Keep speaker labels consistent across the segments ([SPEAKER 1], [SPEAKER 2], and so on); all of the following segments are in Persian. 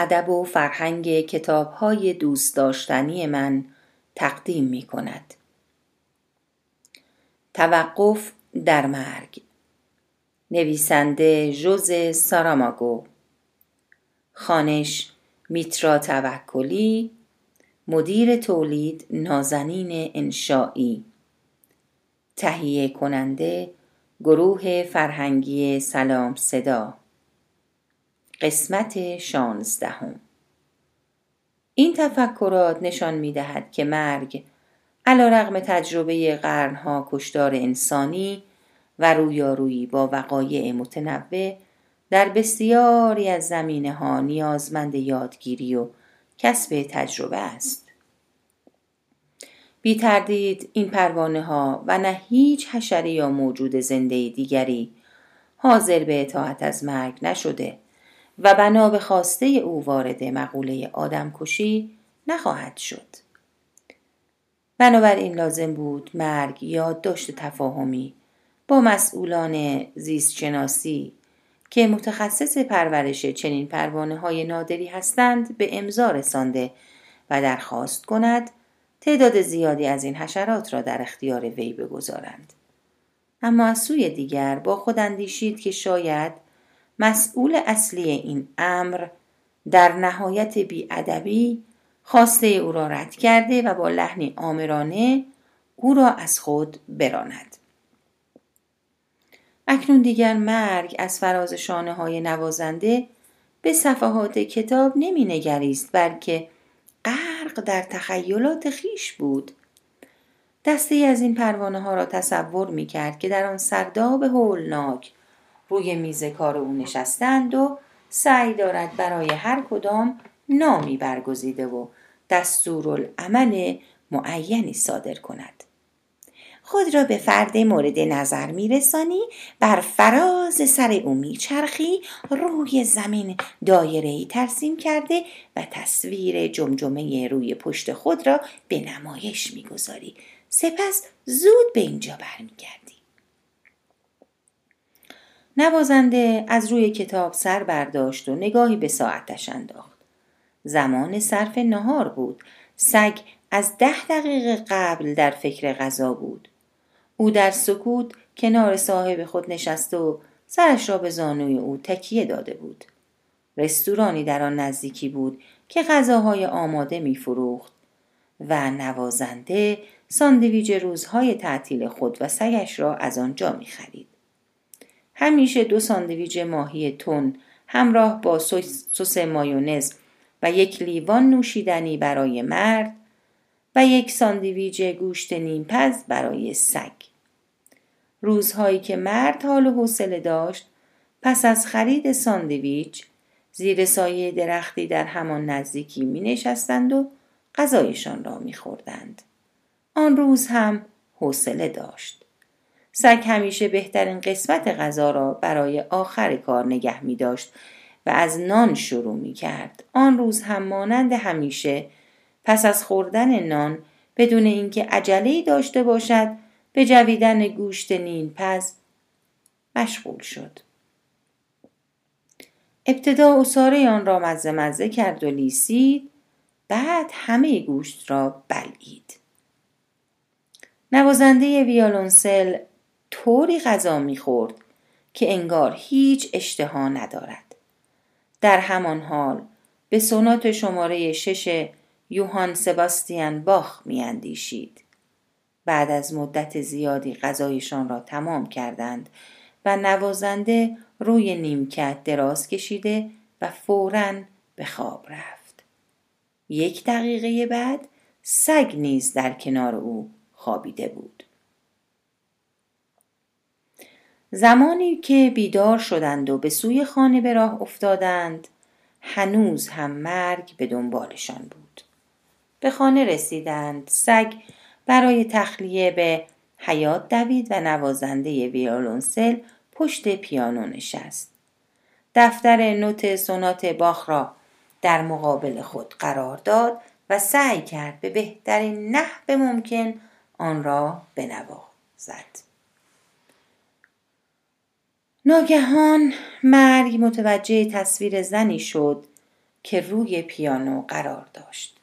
[SPEAKER 1] ادب و فرهنگ کتابهای دوست داشتنی من تقدیم می کند. توقف در مرگ. نویسنده جوز ساراماگو. خانش میترا توکلی. مدیر تولید نازنین انشایی تهیه کننده گروه فرهنگی سلام صدا. قسمت شانزدهم این تفکرات نشان می دهد که مرگ علا رغم تجربه قرنها کشدار انسانی و رویارویی با وقایع متنوع در بسیاری از زمینه ها نیازمند یادگیری و کسب تجربه است. بی تردید این پروانه ها و نه هیچ حشره یا موجود زنده دیگری حاضر به اطاعت از مرگ نشده و بنا به خواسته او وارد مقوله آدم کشی نخواهد شد. بنابراین لازم بود مرگ یادداشت تفاهمی با مسئولان زیستشناسی که متخصص پرورش چنین پروانه های نادری هستند به امضا رسانده و درخواست کند تعداد زیادی از این حشرات را در اختیار وی بگذارند. اما از سوی دیگر با خود اندیشید که شاید مسئول اصلی این امر در نهایت بیادبی خواسته او را رد کرده و با لحنی آمرانه او را از خود براند. اکنون دیگر مرگ از فراز شانه های نوازنده به صفحات کتاب نمی نگریست بلکه غرق در تخیلات خیش بود دسته از این پروانه ها را تصور می کرد که در آن سرداب هولناک روی میز کار او نشستند و سعی دارد برای هر کدام نامی برگزیده و دستورالعمل معینی صادر کند. خود را به فرد مورد نظر میرسانی بر فراز سر او میچرخی روی زمین دایره ای ترسیم کرده و تصویر جمجمه روی پشت خود را به نمایش می‌گذاری. سپس زود به اینجا برمیگردی. نوازنده از روی کتاب سر برداشت و نگاهی به ساعتش انداخت. زمان صرف نهار بود. سگ از ده دقیقه قبل در فکر غذا بود. او در سکوت کنار صاحب خود نشسته و سرش را به زانوی او تکیه داده بود. رستورانی در آن نزدیکی بود که غذاهای آماده می فروخت و نوازنده ساندویج روزهای تعطیل خود و سگش را از آنجا می خرید. همیشه دو ساندویج ماهی تون همراه با سس مایونز و یک لیوان نوشیدنی برای مرد و یک ساندویج گوشت نیمپز برای سگ. روزهایی که مرد حال و حوصله داشت پس از خرید ساندویچ زیر سایه درختی در همان نزدیکی می نشستند و غذایشان را می خوردند. آن روز هم حوصله داشت. سگ همیشه بهترین قسمت غذا را برای آخر کار نگه می داشت و از نان شروع می کرد. آن روز هم مانند همیشه پس از خوردن نان بدون اینکه عجله داشته باشد به جویدن گوشت پز مشغول شد. ابتدا اصاره آن را مزه مزه کرد و لیسید بعد همه گوشت را بلعید. نوازنده ویالونسل طوری غذا می‌خورد که انگار هیچ اشتها ندارد. در همان حال به سونات شماره شش یوهان سباستیان باخ میاندیشید. بعد از مدت زیادی غذایشان را تمام کردند و نوازنده روی نیمکت دراز کشیده و فورا به خواب رفت. یک دقیقه بعد سگ نیز در کنار او خوابیده بود. زمانی که بیدار شدند و به سوی خانه به راه افتادند هنوز هم مرگ به دنبالشان بود. به خانه رسیدند سگ برای تخلیه به حیات دوید و نوازنده ویولونسل پشت پیانو نشست. دفتر نوت سونات باخ را در مقابل خود قرار داد و سعی کرد به بهترین نحو ممکن آن را بنوازد. ناگهان مرگ متوجه تصویر زنی شد که روی پیانو قرار داشت.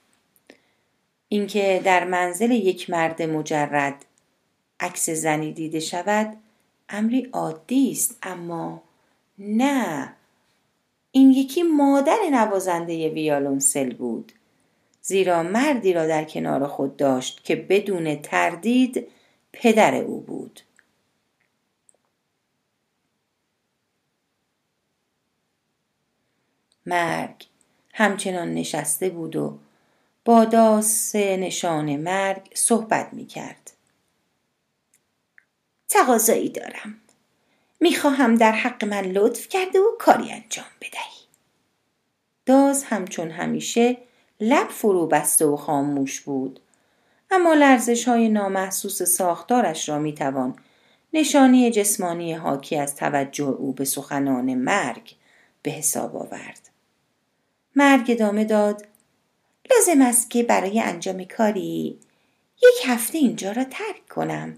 [SPEAKER 1] اینکه در منزل یک مرد مجرد عکس زنی دیده شود امری عادی است اما نه. این یکی مادر نوازنده ویالونسل بود. زیرا مردی را در کنار خود داشت که بدون تردید پدر او بود. مرگ همچنان نشسته بود و با داس نشان مرگ صحبت می کرد. تقاضایی دارم. می‌خواهم در حق من لطف کرده و کاری انجام بدهی. داز همچون همیشه لب فرو بسته و خاموش بود. اما لرزش های نامحسوس ساختارش را می‌توان نشانی جسمانی حاکی از توجه او به سخنان مرگ به حساب آورد. مرگ ادامه داد. لازم است که برای انجام کاری یک هفته اینجا را ترک کنم.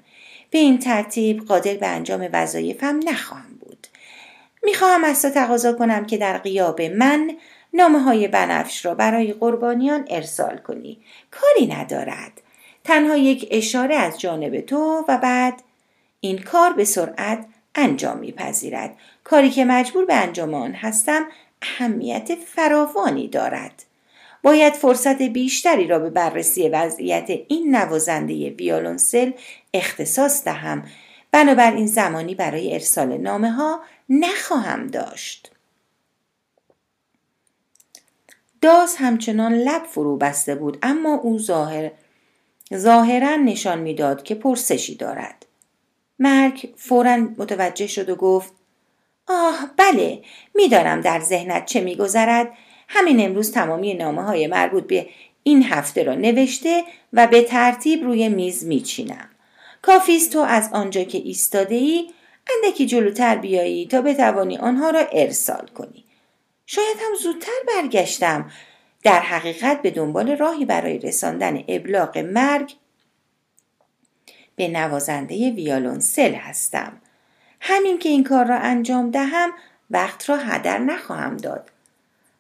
[SPEAKER 1] به این ترتیب قادر به انجام وظایفم نخواهم بود. می‌خواهم از تو تقاضا کنم که در قیاب من نامه های بنفش را برای قربانیان ارسال کنی. کاری ندارد. تنها یک اشاره از جانب تو و بعد این کار به سرعت انجام میپذیرد. کاری که مجبور به انجام آن هستم اهمیت فراوانی دارد. باید فرصت بیشتری را به بررسی وضعیت این نوازنده ویولونسل اختصاص دهم. بنابراین زمانی برای ارسال نامه ها نخواهم داشت. داز همچنان لب فرو بسته بود اما او ظاهر ظاهرا نشان می‌داد که پرسشی دارد. مرگ فورا متوجه شد و گفت آه بله. می‌دانم در ذهنت چه میگذرد. همین امروز تمامی نامه های مربوط به این هفته را نوشته و به ترتیب روی میز میچینم. کافیست تو از آنجا که ایستاده ای اندکی جلوتر بیایی تا بتوانی آنها را ارسال کنی. شاید هم زودتر برگشتم. در حقیقت به دنبال راهی برای رساندن ابلاغ مرگ به نوازنده ویالونسل هستم. همین که این کار را انجام دهم وقت را هدر نخواهم داد.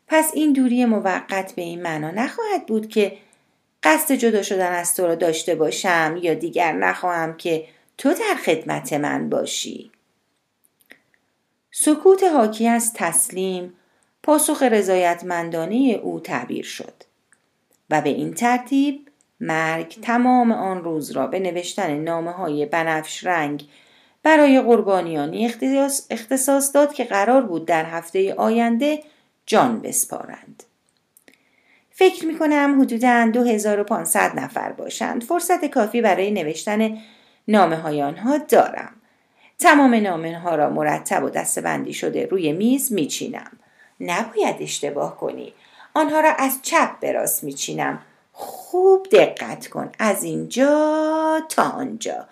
[SPEAKER 1] پس این دوری موقت به این معنا نخواهد بود که قصد جدا شدن از تو را داشته باشم یا دیگر نخواهم که تو در خدمت من باشی. سکوت حاکی از تسلیم پاسخ رضایتمندانه او تعبیر شد و به این ترتیب مرگ تمام آن روز را به نوشتن نامه های بنفش رنگ برای قربانیانی اختصاص داد که قرار بود در هفته آینده جان بسپارند. فکر می کنم حدودا 2500 نفر باشند. فرصت کافی برای نوشتن نامه های آنها دارم. تمام نامه ها را مرتب و دستبندی شده روی میز میچینم. نباید اشتباه کنی. آنها را از چپ به راست میچینم. خوب دقت کن. از اینجا تا آنجا.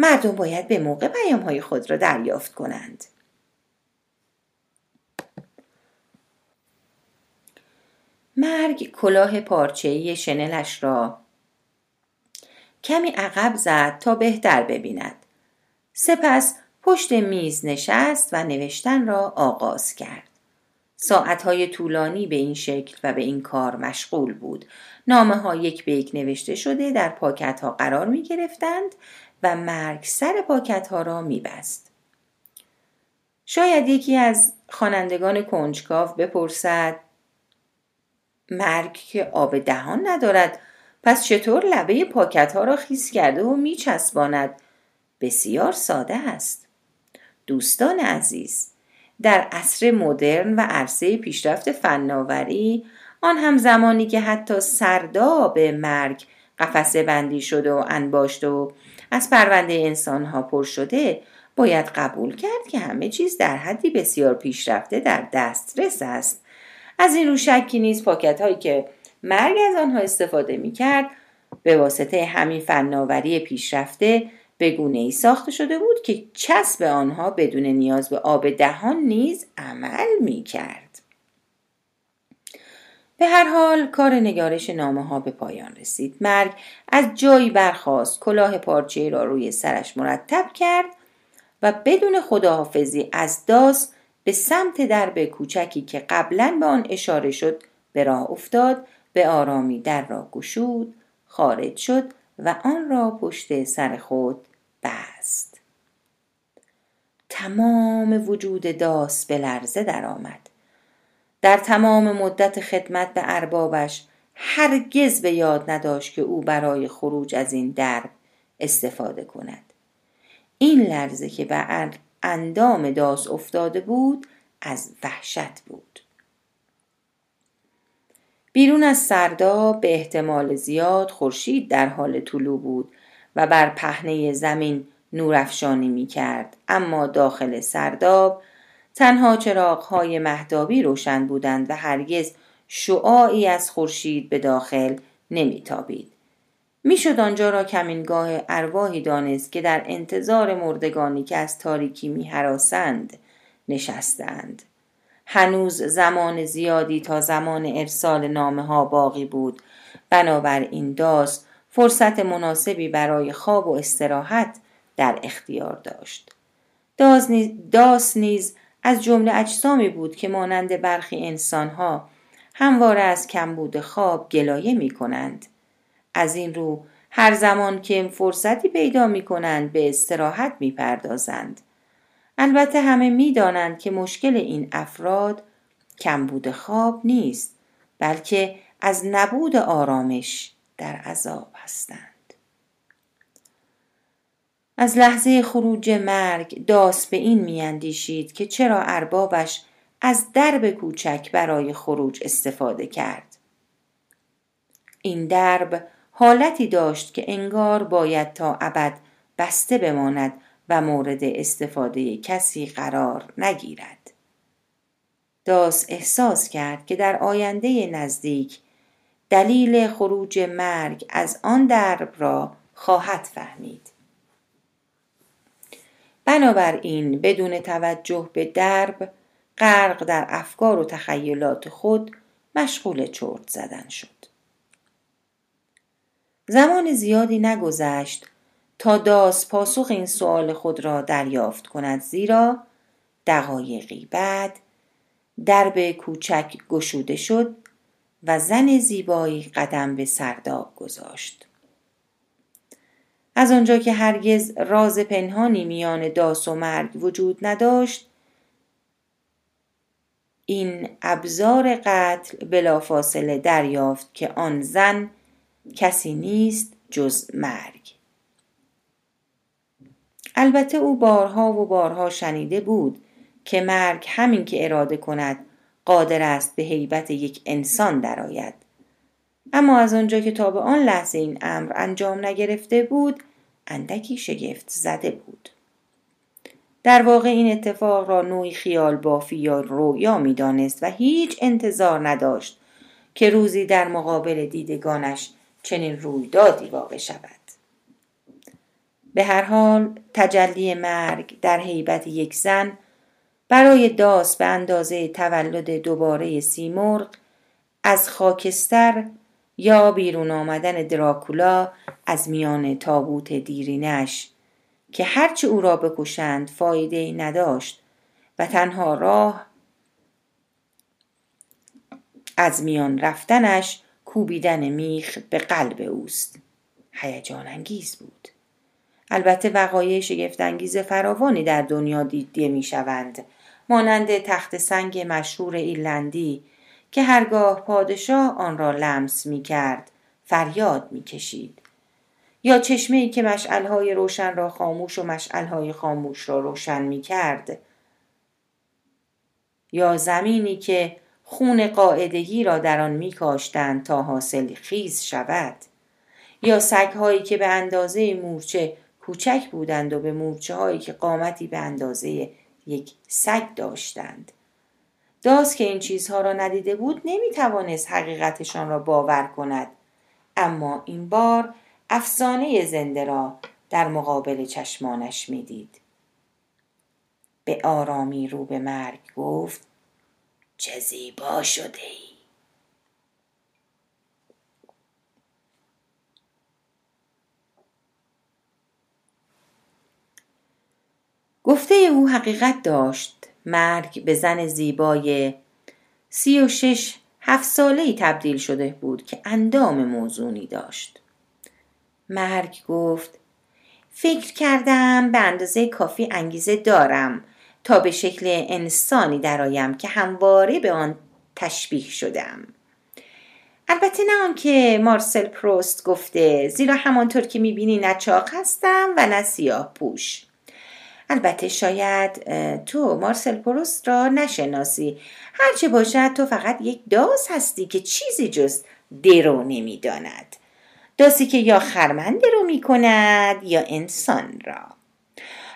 [SPEAKER 1] مردم باید به موقع پیام های خود را دریافت کنند. مرگ کلاه پارچه‌ای شنلش را کمی عقب زد تا بهتر ببیند. سپس پشت میز نشست و نوشتن را آغاز کرد. ساعتهای طولانی به این شکل و به این کار مشغول بود. نامه ها یک به یک نوشته شده در پاکت ها قرار می گرفتند و مرگ سر پاکت ها را می بست. شاید یکی از خوانندگان کنجکاو بپرسد مرگ که آب دهان ندارد پس چطور لبه پاکت ها را خیس کرده و میچسباند بسیار ساده است دوستان عزیز در عصر مدرن و عرصه پیشرفت فناوری آن هم زمانی که حتی سرداب مرگ قفسه بندی شده و انباشته و از پرونده انسان ها پر شده باید قبول کرد که همه چیز در حدی بسیار پیشرفته در دسترس است از این رو شکی نیست پاکت هایی که مرگ از آنها استفاده می کرد به واسطه همین فناوری پیشرفته به گونه ای ساخته شده بود که چسب آنها بدون نیاز به آب دهان نیز عمل می کرد. به هر حال کار نگارش نامه ها به پایان رسید. مرگ از جایی برخاست کلاه پارچه را روی سرش مرتب کرد و بدون خداحافظی از داس به سمت درب کوچکی که قبلا به آن اشاره شد به راه افتاد به آرامی در را گشود خارج شد و آن را پشت سر خود بست تمام وجود داس به لرزه درآمد در تمام مدت خدمت به اربابش هرگز به یاد نداشت که او برای خروج از این درب استفاده کند. این لرزه که به اندام داس افتاده بود از وحشت بود. بیرون از سرداب به احتمال زیاد خورشید در حال طلوع بود و بر پهنه زمین نورافشانی می کرد اما داخل سرداب تنها چراغهای مهدابی روشن بودند و هرگز شعاعی از خورشید به داخل نمیتابید. می‌شد آنجا را کمینگاه ارواحی دانست که در انتظار مردگانی که از تاریکی میهراسند نشستند. هنوز زمان زیادی تا زمان ارسال نامه ها باقی بود. بنابراین داس فرصت مناسبی برای خواب و استراحت در اختیار داشت. داس نیز از جمله اجسامی بود که مانند برخی انسانها همواره از کمبود خواب گلایه می کنند. از این رو هر زمان که فرصتی پیدا می کنند به استراحت می پردازند. البته همه می دانند که مشکل این افراد کمبود خواب نیست بلکه از نبود آرامش در عذاب هستند. از لحظه خروج مرگ داس به این میاندیشید که چرا اربابش از درب کوچک برای خروج استفاده کرد. این درب حالتی داشت که انگار باید تا ابد بسته بماند و مورد استفاده کسی قرار نگیرد. داس احساس کرد که در آینده نزدیک دلیل خروج مرگ از آن درب را خواهد فهمید. بنابراین بدون توجه به درب غرق در افکار و تخیلات خود مشغول چرت زدن شد. زمان زیادی نگذشت تا داس پاسخ این سوال خود را دریافت کند زیرا دقایقی بعد درب کوچک گشوده شد و زن زیبایی قدم به سرداب گذاشت. از آنجا که هرگز راز پنهانی میان داس و مرگ وجود نداشت این ابزار قتل بلافاصله دریافت که آن زن کسی نیست جز مرگ. البته او بارها و بارها شنیده بود که مرگ همین که اراده کند قادر است به هیبت یک انسان درآید. اما از آنجا که تا به آن لحظه این امر انجام نگرفته بود اندکی شگفت زده بود. در واقع این اتفاق را نوعی خیال بافی یا رویا می‌دانست و هیچ انتظار نداشت که روزی در مقابل دیدگانش چنین رویدادی واقع شود. به هر حال تجلی مرگ در حیبت یک زن برای داس به اندازه تولد دوباره سیمرغ از خاکستر یا بیرون آمدن دراکولا از میان تابوت دیرینش که هرچه او را بکشند فایده ای نداشت و تنها راه از میان رفتنش کوبیدن میخ به قلب اوست. هیجان انگیز بود. البته وقایع شگفتانگیز فراوانی در دنیا دیده می‌شوند. مانند تخت سنگ مشهور ایرلندی که هرگاه پادشاه آن را لمس می کرد فریاد می کشید یا چشمه ای که مشعلهای روشن را خاموش و مشعلهای خاموش را روشن می کرد یا زمینی که خون قاعدگی را در آن می کاشتند تا حاصل خیز شود. یا سگهایی که به اندازه مورچه کوچک بودند و به مورچه هایی که قامتی به اندازه یک سگ داشتند. داس که این چیزها را ندیده بود نمی توانست حقیقتشان را باور کند. اما این بار افسانه زنده را در مقابل چشمانش می‌دید. به آرامی رو به مرگ گفت چه زیبا شده ای! گفته او حقیقت داشت. مرگ به زن زیبای سی و شش هفت ساله ای تبدیل شده بود که اندام موزونی داشت. مرگ گفت فکر کردم به اندازه کافی انگیزه دارم تا به شکل انسانی درآیم که همواره به آن تشبیه شدم. البته نه آنکه مارسل پروست گفته زیرا همانطور که می‌بینی نه چاق هستم و نه سیاه پوش البته شاید تو مارسل پروست را نشناسی. هرچه باشد تو فقط یک داس هستی که چیزی جز درو نمی‌داند. داسی که یا خرمنده رو می‌کند یا انسان را.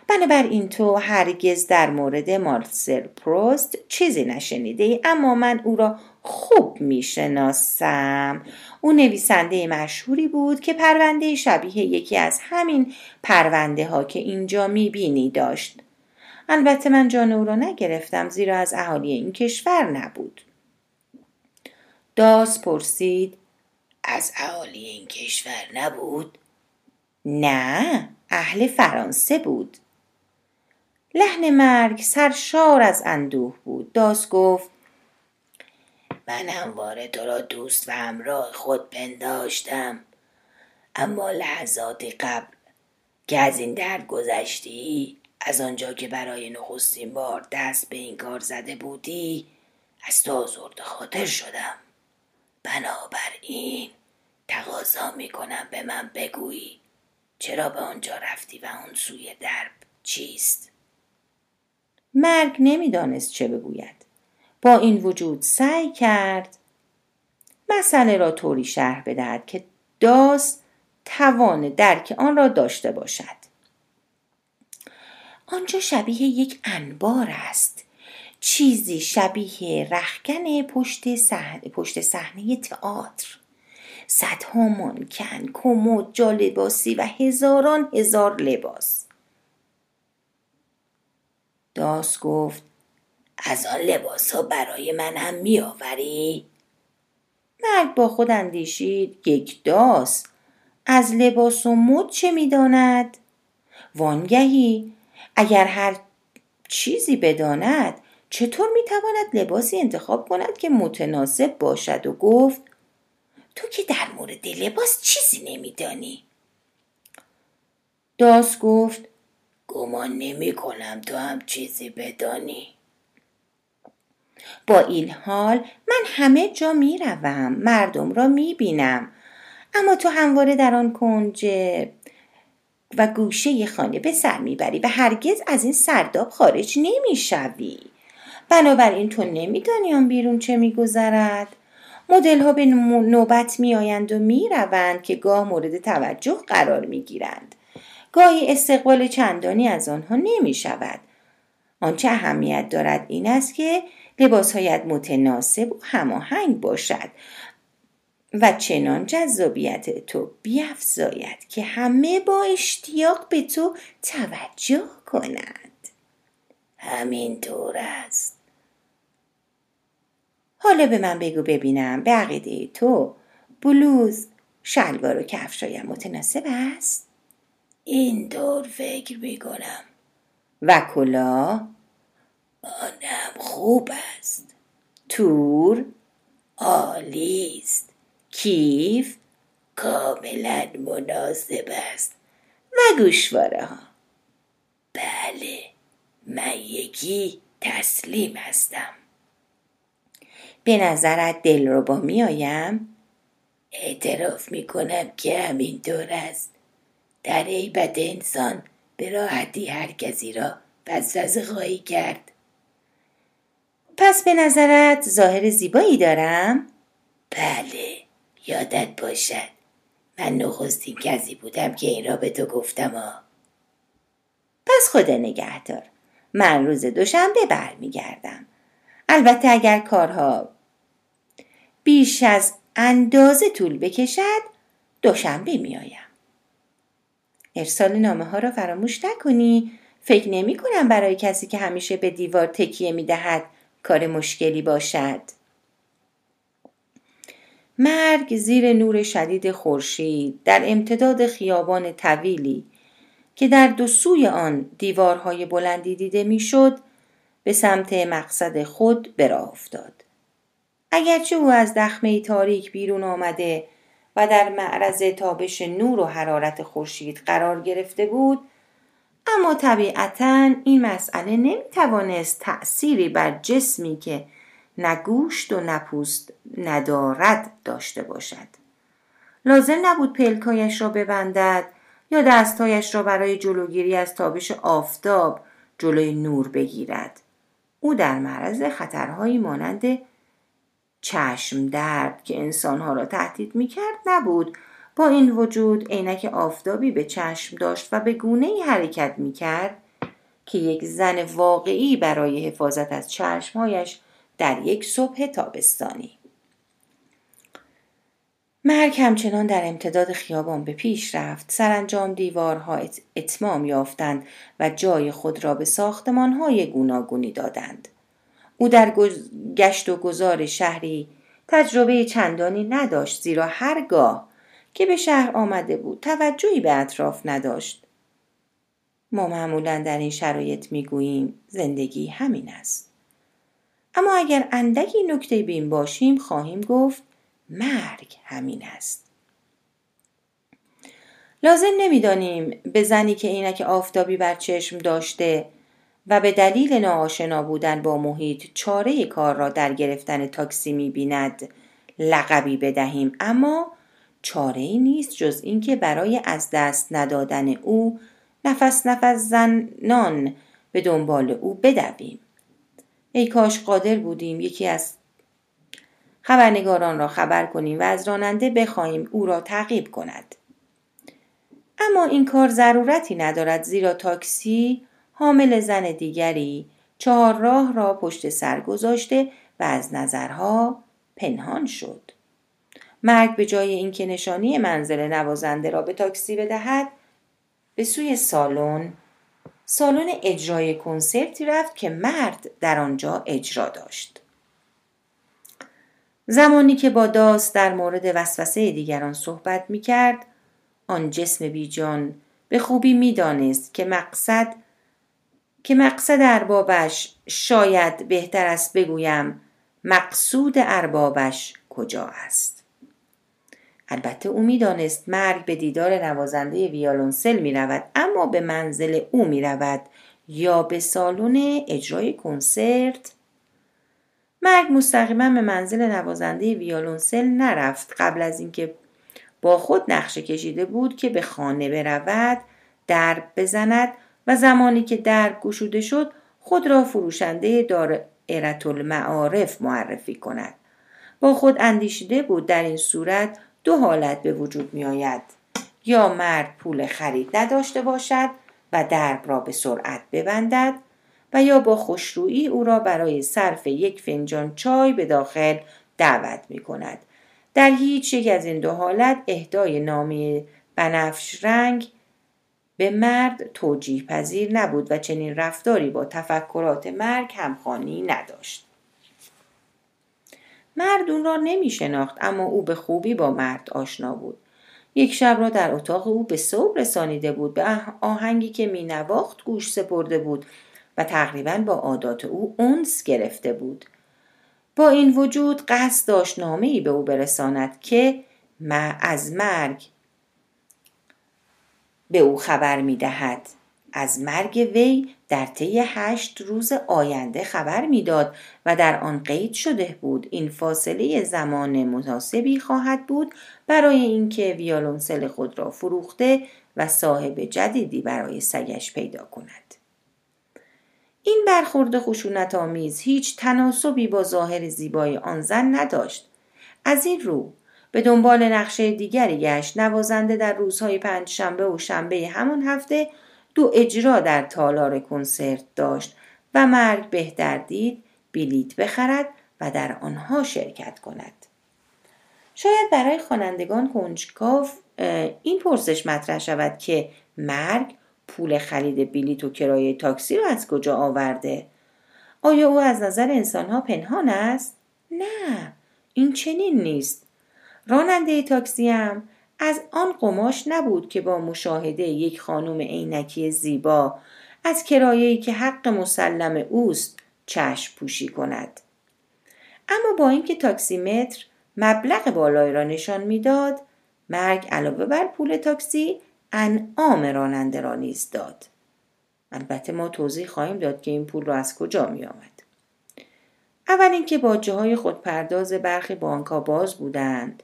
[SPEAKER 1] بنابراین تو هرگز در مورد مارسل پروست چیزی نشنیده ای اما من او را خوب می‌شناسم. او نویسنده مشهوری بود که پرونده شبیه یکی از همین پرونده ها که اینجا می‌بینی داشت. البته من جان او را نگرفتم زیرا از اهالی این کشور نبود. داس پرسید از اهالی این کشور نبود؟ نه اهل فرانسه بود. لحن مرگ سرشار از اندوه بود. داس گفت من همواره تو را دوست و همراه خود پنداشتم. اما لحظات قبل که از این درد گذشتی از آنجا که برای نخستین بار دست به این کار زده بودی از تو آزرد خاطر شدم. بنابراین تقاضا می‌کنم به من بگویی چرا به آنجا رفتی و اون سوی درب چیست؟ مرگ نمی‌دانست چه بگوید. با این وجود سعی کرد مسئله را طوری شرح بدهد که داس توان درک آن را داشته باشد. آنجا شبیه یک انبار است. چیزی شبیه رخکن پشت صحنه پشت صحنه تئاتر. صدها مانکن کمد جا لباسی و هزاران هزار لباس. داس گفت از آن لباس ها برای من هم میآوری؟ مرگ با خود اندیشید یک داس. از لباس و مد چه می‌داند؟ وانگهی. اگر هر چیزی بداند چطور می‌تواند لباسی انتخاب کند که متناسب باشد و گفت تو که در مورد لباس چیزی نمیدانی؟ داس گفت گمان نمی کنم تو هم چیزی بدانی. با این حال من همه جا می روم مردم را می بینم. اما تو همواره در آن کنج و گوشه خانه به سر می‌بری و هرگز از این سرداب خارج نمی‌شوی بنابراین تو نمیدانی آن بیرون چه میگذرد مدل ها به نوبت میآیند و می‌روند که گاه مورد توجه قرار می‌گیرند گاهی استقبال چندانی از آنها نمی شود. آنچه اهمیت دارد این است که لباسهایت متناسب و هماهنگ باشد و چنان جذابیت تو بیافزاید که همه با اشتیاق به تو توجه کنند همین طور است. حالا به من بگو ببینم. به عقیده تو بلوز شلوار و کفشایم متناسب است؟ این طور فکر می کنم و کلا آنم خوب است. تور؟ عالی است. کیف؟ کاملا مناسب است. و گوشواره ها؟ بله من یکی تسلیم هستم. به نظرت دل رو با میآیم؟ اعتراف می کنم که همینطور است. در عیبت انسان به راحتی هر کسی را وسوسه خواهی کرد. پس به نظرت ظاهر زیبایی دارم؟ بله یادت باشد. من نخستین کسی بودم که این را به تو گفتم پس خدا نگهدار. من روز دوشنبه برمیگردم. البته اگر کارها بیش از اندازه طول بکشد دوشنبه میآیم. ارسال نامه ها را فراموش نکنی. فکر نمی کنم برای کسی که همیشه به دیوار تکیه می دهد کار مشکلی باشد. مرگ زیر نور شدید خورشید در امتداد خیابان طویلی که در دو سوی آن دیوارهای بلندی دیده می‌شد به سمت مقصد خود به راه افتاد. اگرچه او از دخمه تاریک بیرون آمده و در معرض تابش نور و حرارت خورشید قرار گرفته بود اما طبیعتا این مسئله نمی‌توانست تأثیری بر جسمی که نگوشت و نپوست ندارد داشته باشد. لازم نبود پلکایش را ببندد یا دستهایش را برای جلوگیری از تابش آفتاب جلوی نور بگیرد. او در معرض خطرهایی مانند چشم درد که انسانها را تهدید می کرد نبود. با این وجود عینک آفتابی به چشم داشت و به گونه ای حرکت می کرد که یک زن واقعی برای حفاظت از چشمهایش در یک صبح تابستانی. مرگ همچنان در امتداد خیابان به پیش رفت. سرانجام دیوارها اتمام یافتند و جای خود را به ساختمانهای گوناگونی دادند. او در گشت و گذار شهری تجربه چندانی نداشت زیرا هرگاه که به شهر آمده بود توجهی به اطراف نداشت. ما معمولا در این شرایط می‌گوییم زندگی همین است. اما اگر اندکی نکته بین باشیم خواهیم گفت مرگ همین است. لازم نمی‌دانیم به زنی که عینک آفتابی بر چشم داشته و به دلیل ناآشنا بودن با محیط چاره کار را در گرفتن تاکسی می بیند لقبی بدهیم. اما چاره ای نیست جز اینکه برای از دست ندادن او نفس نفس زنان به دنبال او بدویم. ای کاش قادر بودیم یکی از خبرنگاران را خبر کنیم و از راننده بخواهیم او را تعقیب کند. اما این کار ضرورتی ندارد زیرا تاکسی حامل زن دیگری چهار راه را پشت سر گذاشته و از نظرها پنهان شد. مرگ به جای اینکه نشانی منزل نوازنده را به تاکسی بدهد به سوی سالن سالن اجرای کنسرتی رفت که مرد در آنجا اجرا داشت. زمانی که با داست در مورد وسوسه دیگران صحبت می کرد آن جسم بیجان به خوبی می‌دانست که مقصد که مقصد اربابش شاید بهتر است بگویم مقصود اربابش کجا است؟ البته او می‌دانست مرگ به دیدار نوازنده ویالونسل می رود اما به منزل او می رود یا به سالن اجرای کنسرت؟ مرگ مستقیما به منزل نوازنده ویالونسل نرفت. قبل از اینکه با خود نقشه کشیده بود که به خانه برود درب بزند و زمانی که درب گشوده شد خود را فروشنده دائره المعارف معرفی کند با خود اندیشیده بود در این صورت دو حالت به وجود می آید یا مرد پول خرید نداشته باشد و درب را به سرعت ببندد و یا با خوشرویی او را برای صرف یک فنجان چای به داخل دعوت می کند. در هیچ یک از این دو حالت اهدای نامی بنفش رنگ به مرد توجیه پذیر نبود و چنین رفتاری با تفکرات مرگ همخانی نداشت. مرد اون را نمی شناخت اما او به خوبی با مرد آشنا بود. یک شب را در اتاق او به صبح رسانیده بود به آهنگی که می نواخت گوش سپرده بود و تقریبا با عادات او اونس گرفته بود. با این وجود قصد داشت نامه ای به او برساند که از مرگ به او خبر می دهد. از مرگ وی در طی هشت روز آینده خبر می‌داد و در آن قید شده بود. این فاصله زمان مناسبی خواهد بود برای اینکه ویالونسل خود را فروخته و صاحب جدیدی برای سگش پیدا کند. این برخورد خشونت آمیز هیچ تناسبی با ظاهر زیبای آن زن نداشت. از این رو به دنبال نقشه دیگری گشت. نوازنده در روزهای پنج شنبه و شنبه همان هفته دو اجرا در تالار کنسرت داشت و مرگ بهتر دید بلیت بخرد و در آنها شرکت کند. شاید برای خوانندگان کنجکاو این پرسش مطرح شود که مرگ پول خرید بلیت و کرایه تاکسی را از کجا آورده؟ آیا او از نظر انسانها پنهان است؟ نه این چنین نیست. راننده تاکسی هم از آن قماش نبود که با مشاهده یک خانم عینکی زیبا از کرایه‌ای که حق مسلم اوست چشم پوشی کند. اما با اینکه تاکسیمتر مبلغ بالایی را نشان می‌داد مرگ علاوه بر پول تاکسی انعام راننده را نیز داد. البته ما توضیح خواهیم داد که این پول را از کجا می آمد. اول اینکه باجه های خودپرداز برخی بانکها باز بودند.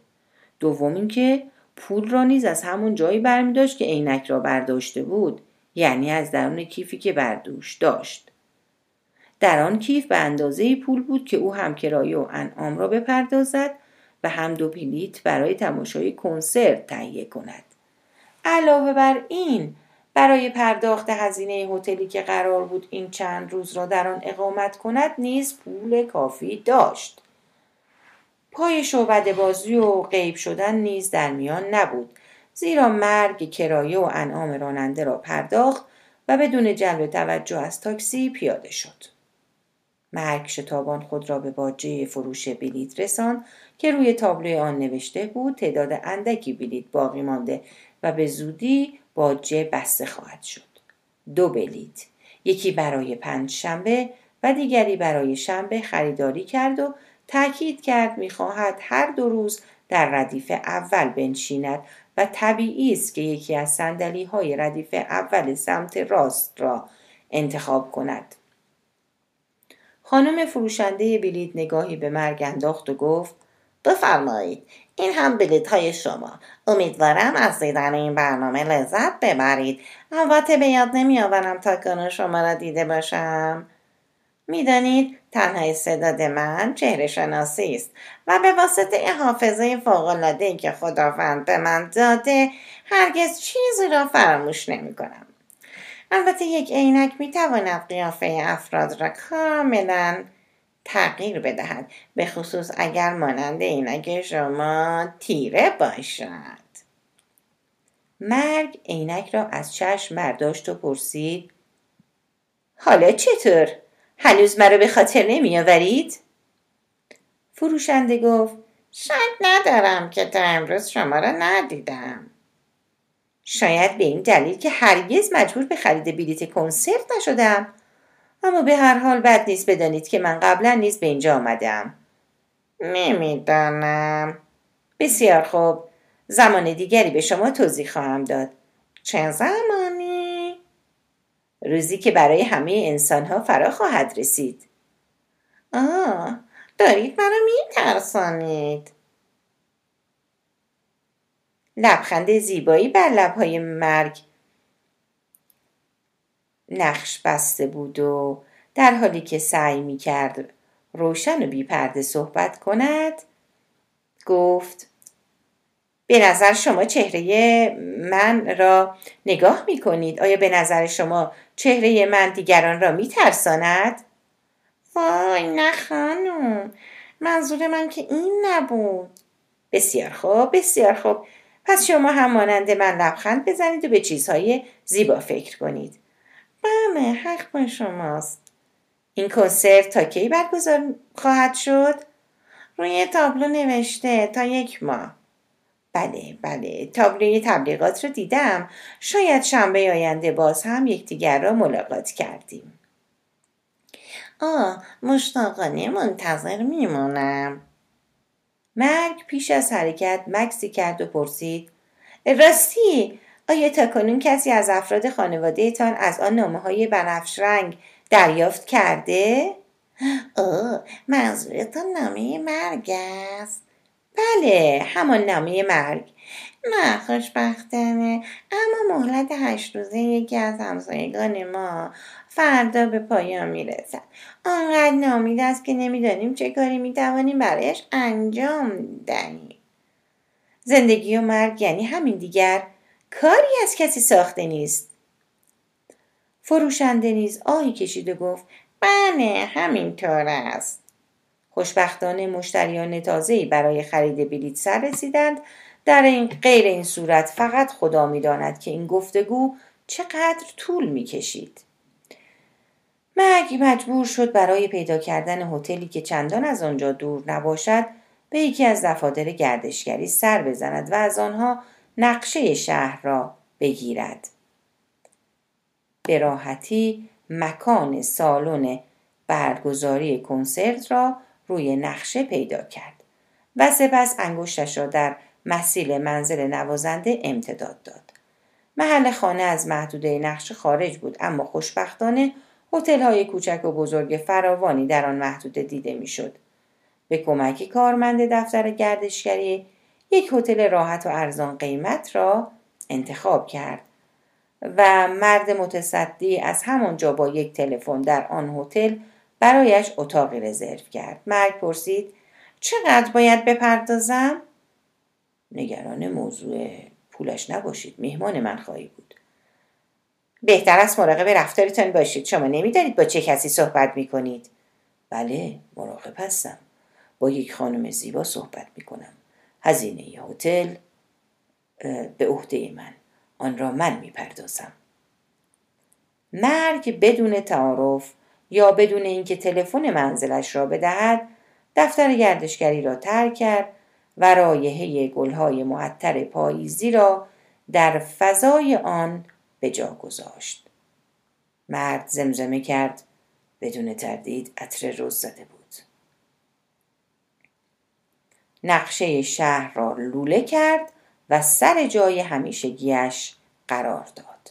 [SPEAKER 1] دوم اینکه پول را نیز از همون جایی برمی داشت که عینک را برداشته بود یعنی از درون کیفی که بردوش داشت. در آن کیف به اندازه پول بود که او هم کرایه و انعام را بپردازد و هم دو بلیت برای تماشای کنسرت تهیه کند. علاوه بر این برای پرداخت هزینه هتلی که قرار بود این چند روز را در آن اقامت کند نیز پول کافی داشت. پای شعبد بازی و غیب شدن نیز در میان نبود. زیرا مرگ کرایه و انعام راننده را پرداخت و بدون جلب توجه از تاکسی پیاده شد. مرگ شتابان خود را به باجه فروش بلیت رساند که روی تابلوی آن نوشته بود تعداد اندکی بلیت باقی مانده و به زودی باجه بسته خواهد شد. دو بلیت یکی برای پنج شنبه و دیگری برای شنبه خریداری کرد و تاکید کرد می‌خواهد هر دو روز در ردیف اول بنشیند و طبیعی است که یکی از سندلی های ردیف اول سمت راست را انتخاب کند. خانم فروشنده بلیت نگاهی به مرگ انداخت و گفت بفرمایید این هم بلیت های شما. امیدوارم از دیدن این برنامه لذت ببرید. البته به یاد نمیآورم تا کنون شما را دیده باشم. می‌دانید تنها استعداد من چهره شناسی است و به واسطه حافظه فوقالعادهای که خداوند به من داده هرگز چیزی را فراموش نمی کنم. البته یک عینک می تواند قیافه افراد را کاملا تغییر بدهد به خصوص اگر مانند عینک شما تیره باشد مرگ عینک را از چشم برداشت و پرسید حالا چطور هنوز مرا به خاطر نمیآورید؟ فروشنده گفت شک ندارم که تا امروز شما را ندیدم. شاید به این دلیل که هرگز مجبور به خرید بلیت کنسرت نشدم. اما به هر حال بد نیست بدانید که من قبلا نیز به اینجا آمدم. نمی‌دانم. بسیار خوب. زمان دیگری به شما توضیح خواهم داد. چه زمانی؟ روزی که برای همه انسان ها فرا خواهد رسید. آه دارید مرا میترسانید. لبخند زیبایی بر لبهای مرگ نقش بسته بود و در حالی که سعی می کرد روشن و بیپرده صحبت کند گفت به نظر شما چهره من را نگاه می کنید آیا به نظر شما چهره من دیگران را می ترساند؟ وای نه خانم منظور من که این نبود. بسیار خوب بسیار خوب. پس شما هم مانند من لبخند بزنید و به چیزهای زیبا فکر کنید. بله حق با شماست. این کنسرت تا کی برگزار خواهد شد؟ روی تابلو نوشته تا یک ماه. بله بله. تابلوی تبلیغات رو دیدم. شاید شنبه آینده باز هم یکدیگر را ملاقات کردیم. آه مشتاقانه منتظر میمونم. مرگ پیش از حرکت مکسی کرد و پرسید راستی آیا تاکنون کسی از افراد خانوادهتان از آن نامه های بنفش رنگ دریافت کرده؟ اوه منظورتان نامه مرگ است. بله همان نامه مرگ. نه خوشبختانه. اما مهلت هشت روزه یکی از همسایگان ما فردا به پایان می‌رسد. آنقدر نامید است که نمی‌دانیم چه کاری می‌توانیم برایش انجام دهیم. زندگی و مرگ یعنی همین دیگر. کاری از کسی ساخته نیست. فروشنده نیز آهی کشید و گفت بله همینطور است. خوشبختانه مشتریان تازه‌ای برای خرید بلیط سر رسیدند. در این غیر این صورت فقط خدا می‌داند که این گفتگو چقدر طول می‌کشید. مگ مجبور شد برای پیدا کردن هتلی که چندان از آنجا دور نباشد به یکی از دفاتر گردشگری سر بزند و از آنها نقشه شهر را بگیرد. به راحتی مکان سالن برگزاری کنسرت را روی نقشه پیدا کرد و سپس انگشتش را در مسیل منزل نوازنده امتداد داد. محل خانه از محدوده نقشه خارج بود اما خوشبختانه هتل های کوچک و بزرگ فراوانی در آن محدوده دیده می‌شد. به کمک کارمند دفتر گردشگری یک هتل راحت و ارزان قیمت را انتخاب کرد و مرد متصدی از همانجا با یک تلفن در آن هتل برایش اتاقی رزرو کرد. مرد پرسید چقدر باید بپردازم؟ نگران موضوع پولش نباشید مهمان من خواهی بود. بهتر است مراقب رفتارتان باشید. شما نمی‌دانید با چه کسی صحبت می‌کنید. بله مراقب هستم. با یک خانم زیبا صحبت می‌کنم. هزینه هتل به عهده من. آن را من می‌پردازم. مرگ بدون تعارف یا بدون اینکه تلفن منزلش را بدهد دفتر گردشگری را ترک کرد و رایحه گلهای معطر پاییزی را در فضای آن به جا گذاشت. مرد زمزمه کرد بدون تردید عطر روز زده بود. نقشه شهر را لوله کرد و سر جای همیشگیش قرار داد.